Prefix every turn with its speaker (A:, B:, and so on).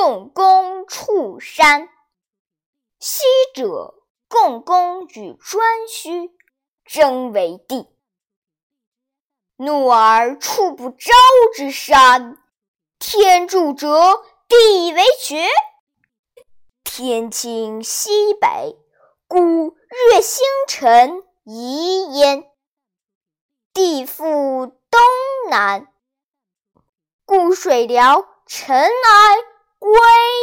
A: 共工处山。昔者共工与颛顼争为帝，怒而触不招之山，天柱折，地为绝。天倾西北，故月星辰移焉；地覆东南，故水潦尘埃龟。